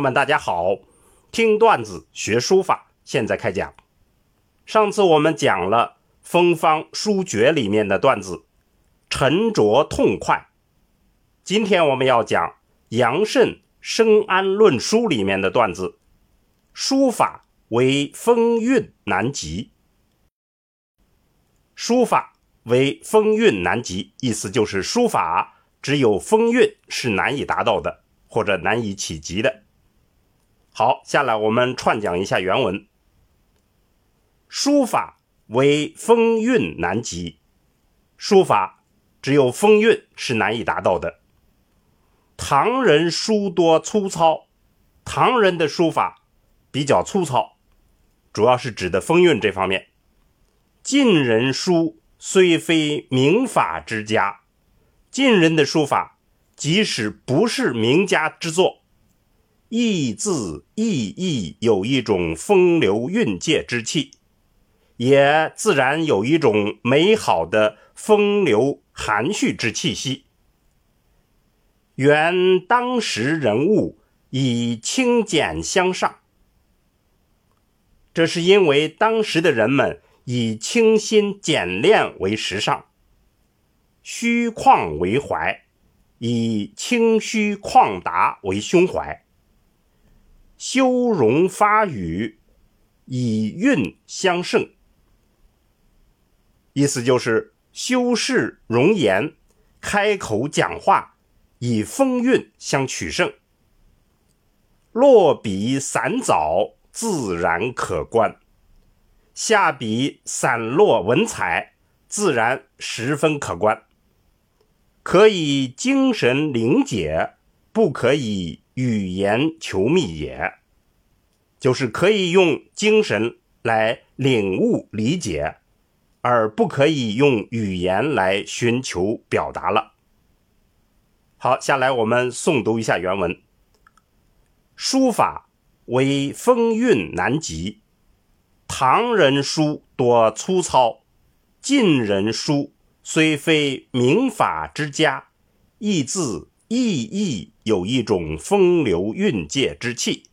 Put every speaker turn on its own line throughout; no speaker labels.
友们，大家好！听段子学书法，现在开讲。上次我们讲了《风方书诀》里面的段子，沉着痛快。今天我们要讲杨慎《生安论书》里面的段子，书法为风韵难及。书法为风韵难及，意思就是书法只有风韵是难以达到的。或者难以企及的。好，下来我们串讲一下原文。书法为风韵难及，书法只有风韵是难以达到的。唐人书多粗糙，唐人的书法比较粗糙，主要是指的风韵这方面。晋人书虽非名法之家，晋人的书法。即使不是名家之作，意字意意有一种风流韵界之气，也自然有一种美好的风流含蓄之气息。原当时人物以清简相上，这是因为当时的人们以清新简练为时尚，虚旷为怀。以清虚旷达为胸怀，修容发语，以韵相胜。意思就是修饰容颜，开口讲话，以风韵相取胜。落笔散藻，自然可观；下笔散落文采，自然十分可观。可以精神灵解，不可以语言求密也。就是可以用精神来领悟理解，而不可以用语言来寻求表达了。好，下来我们诵读一下原文：书法为风韵难及，唐人书多粗糙，晋人书。虽非名法之家，亦字意意有一种风流韵界之气。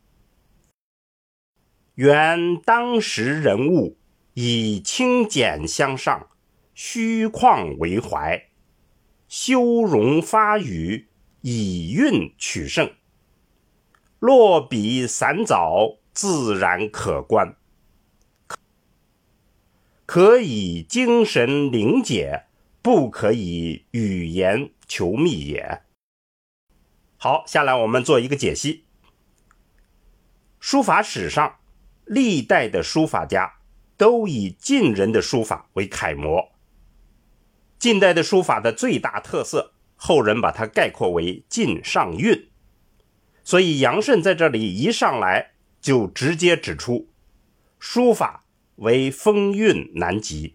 原当时人物以清简相上，虚旷为怀，修容发语以韵取胜。落笔散藻，自然可观，可以精神灵解。不可以语言求密也。好，下来我们做一个解析。书法史上，历代的书法家都以晋人的书法为楷模。近代的书法的最大特色，后人把它概括为“晋上韵”。所以杨慎在这里一上来就直接指出，书法为风韵难及。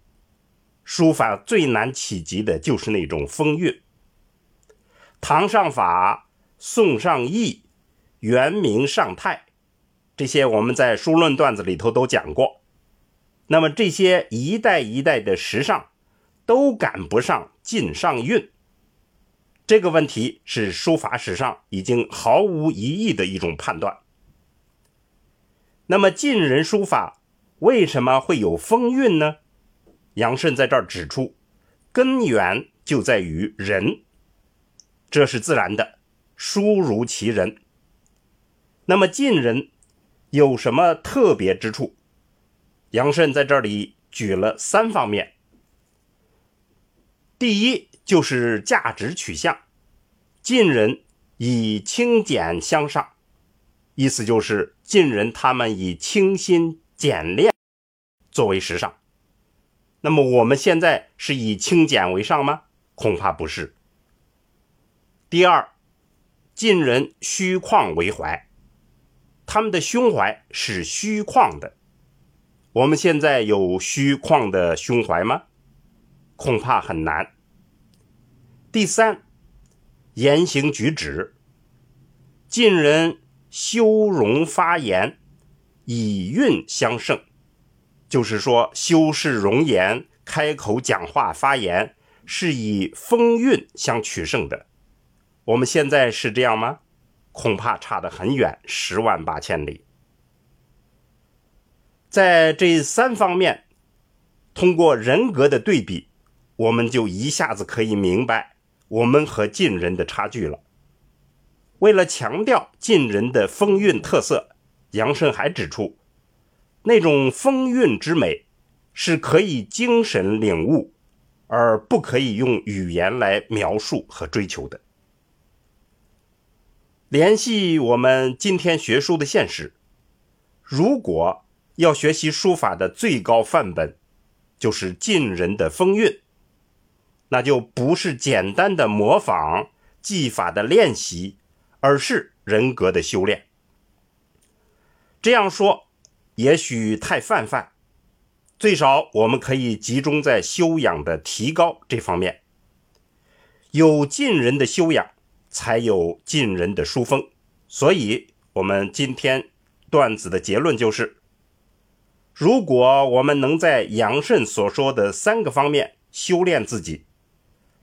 书法最难企及的就是那种风韵。唐上法、宋尚意、元明尚泰，这些我们在书论段子里头都讲过。那么这些一代一代的时尚，都赶不上晋上韵。这个问题是书法史上已经毫无疑义的一种判断。那么晋人书法为什么会有风韵呢？杨慎在这儿指出，根源就在于人，这是自然的，书如其人。那么晋人有什么特别之处？杨慎在这里举了三方面。第一就是价值取向，晋人以清简相上，意思就是晋人他们以清新简练作为时尚。那么我们现在是以清简为上吗？恐怕不是。第二，晋人虚旷为怀，他们的胸怀是虚旷的。我们现在有虚旷的胸怀吗？恐怕很难。第三，言行举止，晋人修容发言，以韵相胜。就是说，修饰容颜、开口讲话、发言，是以风韵相取胜的。我们现在是这样吗？恐怕差得很远，十万八千里。在这三方面，通过人格的对比，我们就一下子可以明白我们和晋人的差距了。为了强调晋人的风韵特色，杨慎还指出，那种风韵之美是可以精神领悟，而不可以用语言来描述和追求的。联系我们今天学书的现实，如果要学习书法的最高范本，就是晋人的风韵，那就不是简单的模仿技法的练习，而是人格的修炼。这样说也许太泛泛，最少我们可以集中在修养的提高这方面。有晋人的修养。才有近人的书风，所以，我们今天段子的结论就是：如果我们能在杨慎所说的三个方面修炼自己，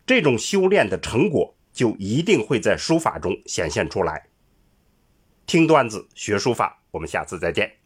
这种修炼的成果就一定会在书法中显现出来。听段子学书法，我们下次再见。